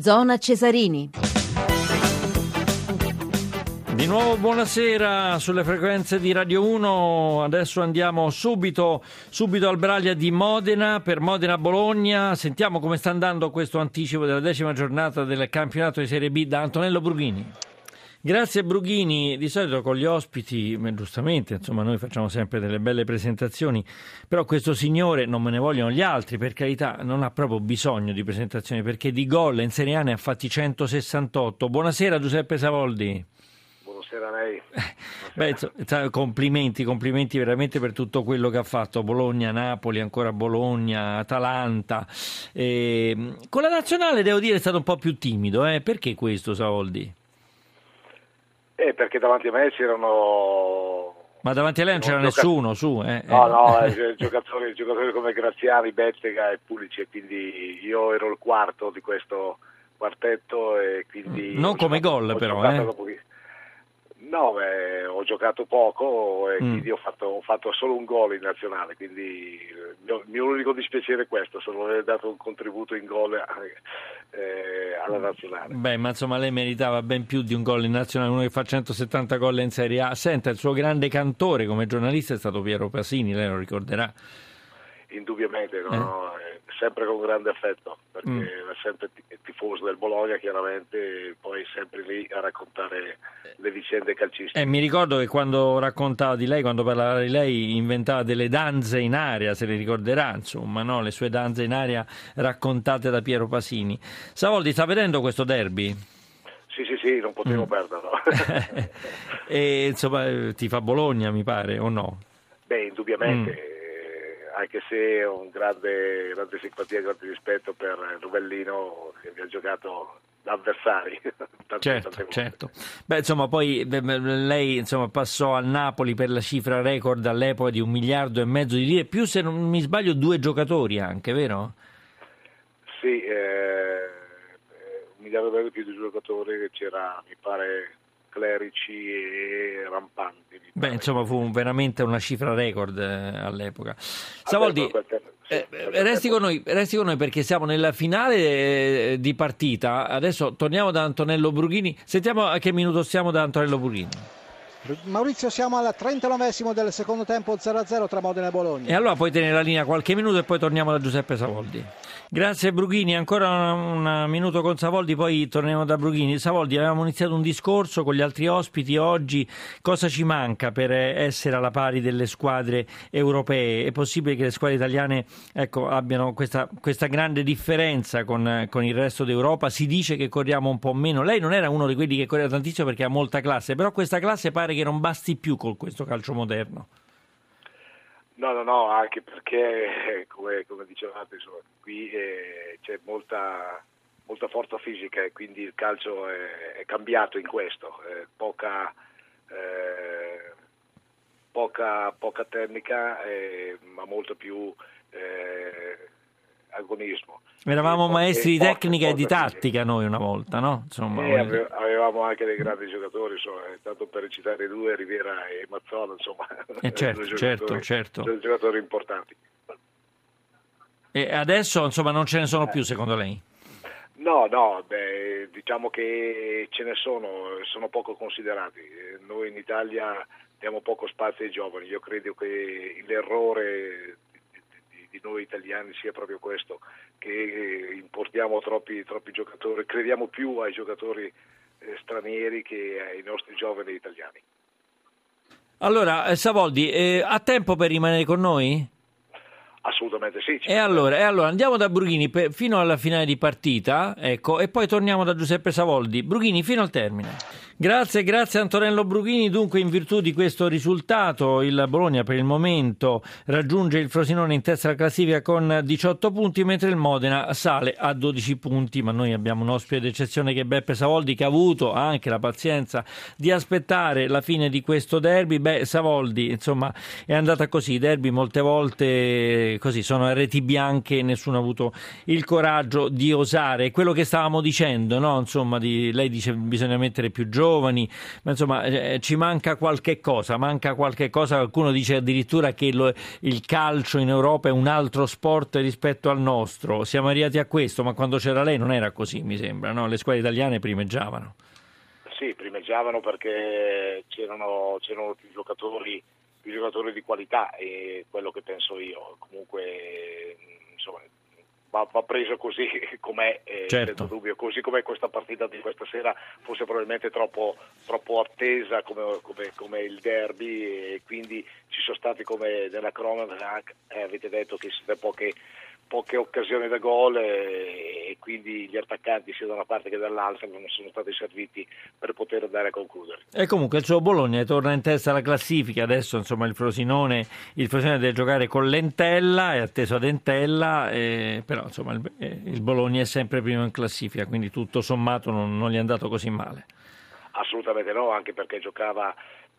Zona Cesarini. Di nuovo buonasera sulle frequenze di Radio 1, adesso andiamo subito, subito al Braglia di Modena per Modena-Bologna, sentiamo come sta andando questo anticipo della decima giornata del campionato di Serie B da Antonello Brughini. Grazie Brughini, di solito con gli ospiti, giustamente, insomma noi facciamo sempre delle belle presentazioni, però questo signore, non me ne vogliono gli altri, per carità, non ha proprio bisogno di presentazioni, perché di gol in Serie A ne ha fatti 168. Buonasera Giuseppe Savoldi. Buonasera a lei. Beh, complimenti, complimenti veramente per tutto quello che ha fatto Bologna, Napoli, ancora Bologna, Atalanta. Eh, con la nazionale devo dire è stato un po' più timido, eh? perché questo Savoldi? Eh, perché davanti a me c'erano... Ma davanti a lei non c'era nessuno, su. Eh, no, no, eh, giocatori, giocatori, come Graziani, Bettega e Pulici, quindi io ero il quarto di questo quartetto e quindi... Non come gol però, eh? No, beh, ho giocato poco e mm. quindi ho fatto, ho fatto, solo un gol in nazionale, quindi il mio, unico dispiacere è questo, se non aver dato un contributo in gol eh, alla nazionale. Beh, ma insomma lei meritava ben più di un gol in nazionale, uno che fa 170 gol in Serie A. Senta, il suo grande cantore come giornalista è stato Piero Pasini, lei lo ricorderà. Indubbiamente, no? Eh? Sempre con grande affetto, perché mm. è sempre tifoso del Bologna chiaramente, poi sempre lì a raccontare le vicende calcistiche. Eh, mi ricordo che quando raccontava di lei, quando parlava di lei, inventava delle danze in aria, se le ricorderà, insomma, no? le sue danze in aria raccontate da Piero Pasini. Savoldi, sta vedendo questo derby? Sì, sì, sì, non potevo mm. perderlo. e insomma, ti fa Bologna, mi pare, o no? Beh, indubbiamente. Mm anche se ho un grande, grande simpatia e grande rispetto per Novellino che mi ha giocato da avversari. tante, certo, tante certo. Beh, insomma, poi lei insomma, passò al Napoli per la cifra record all'epoca di un miliardo e mezzo di lire, più se non mi sbaglio due giocatori anche, vero? Sì, eh, un miliardo e mezzo più di due giocatori, c'era, mi pare, clerici e rampanti. Beh, insomma, fu veramente una cifra record eh, all'epoca. Savoldi, eh, resti, con noi, resti con noi perché siamo nella finale eh, di partita. Adesso torniamo da Antonello Brughini. Sentiamo a che minuto siamo da Antonello Brughini. Maurizio, siamo al 39 del secondo tempo 0-0 tra Modena e Bologna. E allora puoi tenere la linea qualche minuto e poi torniamo da Giuseppe Savoldi. Grazie Brughini, ancora un, minuto con Savoldi, poi torniamo da Brughini. Savoldi, avevamo iniziato un discorso con gli altri ospiti oggi, cosa ci manca per essere alla pari delle squadre europee? È possibile che le squadre italiane ecco, abbiano questa, questa, grande differenza con, con, il resto d'Europa? Si dice che corriamo un po' meno, lei non era uno di quelli che correva tantissimo perché ha molta classe, però questa classe pare che non basti più con questo calcio moderno. No, no, no, anche perché, come, come dicevate, insomma, qui eh, c'è molta, molta, forza fisica e quindi il calcio è, è cambiato in questo, eh, poca, eh, poca, poca, tecnica, ma molto più eh, agonismo. Eravamo maestri di tecnica e di tattica noi una volta, no? Insomma, eh, avevamo anche dei grandi giocatori, insomma, tanto per citare due, Riviera e Mazzola, insomma, eh certo, certo, certo. Sono giocatori importanti. E adesso insomma non ce ne sono più secondo lei? No, no, beh, diciamo che ce ne sono, sono poco considerati. Noi in Italia diamo poco spazio ai giovani, io credo che l'errore di noi italiani sia proprio questo, che eh, importiamo troppi, troppi giocatori, crediamo più ai giocatori eh, stranieri che ai nostri giovani italiani. Allora, eh, Savoldi, eh, ha tempo per rimanere con noi? Assolutamente sì. E allora, e allora, andiamo da Brughini per, fino alla finale di partita, ecco, e poi torniamo da Giuseppe Savoldi. Brughini fino al termine. Grazie, grazie Antonello Brughini. Dunque, in virtù di questo risultato, il Bologna per il momento raggiunge il Frosinone in alla classifica con 18 punti, mentre il Modena sale a 12 punti. Ma noi abbiamo un ospite d'eccezione che è Beppe Savoldi, che ha avuto anche la pazienza di aspettare la fine di questo derby. Beh, Savoldi, insomma, è andata così. I derby molte volte così sono reti bianche e nessuno ha avuto il coraggio di osare. Quello che stavamo dicendo, no? insomma, di, lei dice bisogna mettere più giovani, ma insomma eh, ci manca qualche cosa, manca qualche cosa, qualcuno dice addirittura che lo, il calcio in Europa è un altro sport rispetto al nostro, siamo arrivati a questo, ma quando c'era lei non era così mi sembra, no? le squadre italiane primeggiavano. Sì, primeggiavano perché c'erano, c'erano più giocatori più giocatori di qualità e quello che penso io. Comunque, insomma, va, va preso così com'è, eh, certo. senza dubbio. Così come questa partita di questa sera fosse probabilmente troppo, troppo attesa come, come, come, il derby e quindi ci sono stati come nella cronaca, eh, avete detto che siete poche poche occasioni da gol e, e, quindi gli attaccanti sia da una parte che dall'altra non sono stati serviti per poter andare a concludere. E comunque il suo Bologna torna in testa alla classifica, adesso insomma il Frosinone, il Frosinone deve giocare con l'Entella, è atteso ad Entella, eh, però insomma il, eh, il, Bologna è sempre primo in classifica, quindi tutto sommato non, non gli è andato così male. Assolutamente no, anche perché giocava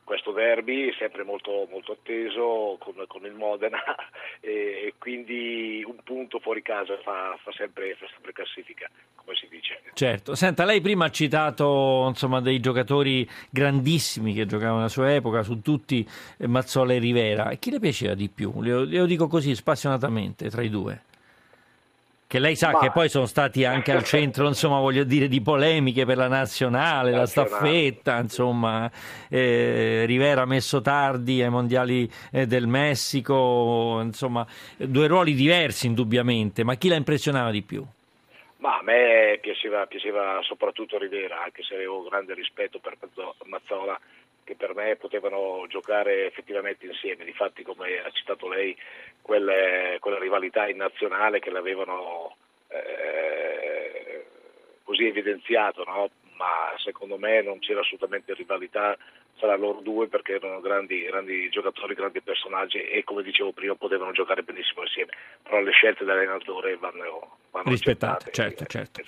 questo derby sempre molto, molto atteso con, con, il Modena e, quindi un punto fuori casa fa, fa, sempre, fa, sempre, classifica, come si dice. Certo, senta, lei prima ha citato insomma, dei giocatori grandissimi che giocavano nella sua epoca, su tutti eh, Mazzola e Rivera, chi le piaceva di più? Le, dico così spassionatamente tra i due che lei sa Ma... che poi sono stati anche al centro, insomma, voglio dire, di polemiche per la nazionale, la staffetta, insomma, eh, Rivera messo tardi ai mondiali eh, del Messico, insomma, due ruoli diversi indubbiamente, ma chi la impressionava di più? Ma a me piaceva, piaceva soprattutto Rivera, anche se avevo grande rispetto per Mazzola che per me potevano giocare effettivamente insieme. Difatti, come ha citato lei, quelle, quella rivalità in nazionale che l'avevano eh, così evidenziato, no? ma secondo me non c'era assolutamente rivalità tra loro due perché erano grandi, grandi, giocatori, grandi personaggi e come dicevo prima potevano giocare benissimo insieme, però le scelte dell'allenatore vanno, rispettate. Certo, certo.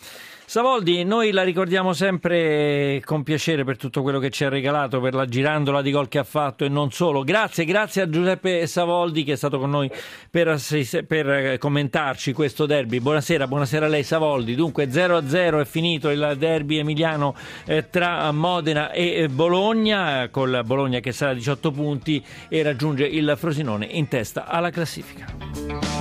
Savoldi, noi la ricordiamo sempre con piacere per tutto quello che ci ha regalato, per la girandola di gol che ha fatto e non solo. Grazie, grazie a Giuseppe Savoldi che è stato con noi per, per commentarci questo derby. Buonasera, buonasera a lei Savoldi. Dunque 0-0 è finito il derby emiliano eh, tra Modena e Bologna, col Bologna che sarà a 18 punti e raggiunge il Frosinone in testa alla classifica.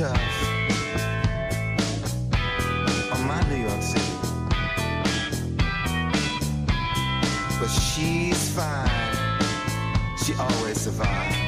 tough on my New York City. But she's fine, she always survives.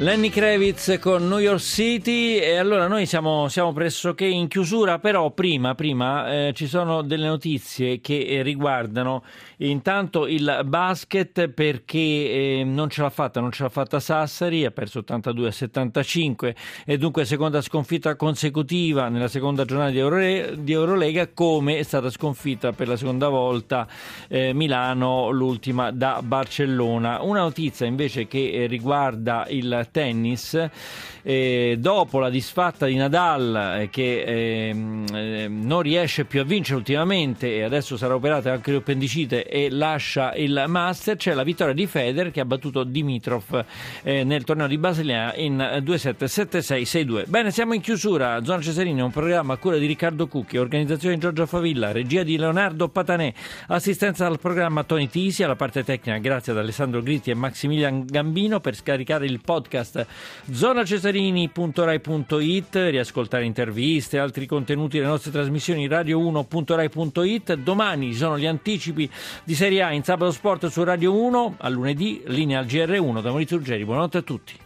Lenny Kravitz con New York City e allora noi siamo, siamo pressoché in chiusura, però prima, prima eh, ci sono delle notizie che eh, riguardano intanto il basket perché eh, non ce l'ha fatta, non ce l'ha fatta Sassari, ha perso 82 a 75 e dunque seconda sconfitta consecutiva nella seconda giornata di, Euro- di Eurolega come è stata sconfitta per la seconda volta eh, Milano, l'ultima da Barcellona. Una notizia invece che eh, riguarda il tennis. Eh, dopo la disfatta di Nadal eh, che eh, non riesce più a vincere ultimamente e adesso sarà operato anche l'appendicite e lascia il Master, c'è la vittoria di Federer che ha battuto Dimitrov eh, nel torneo di Basilea in 2-7, 7-6, 6-2. Bene, siamo in chiusura. Zona Cesarini un programma a cura di Riccardo Cucchi, organizzazione di Giorgio Favilla, regia di Leonardo Patanè, assistenza al programma Tony Tisi, alla parte tecnica grazie ad Alessandro Gritti e Maximilian Gambino per scaricare il podcast podcast zonacesarini.rai.it, riascoltare interviste e altri contenuti delle nostre trasmissioni radio1.rai.it. Domani sono gli anticipi di Serie A in sabato sport su Radio 1, a lunedì linea al GR1 da Maurizio Ruggeri. Buonanotte a tutti.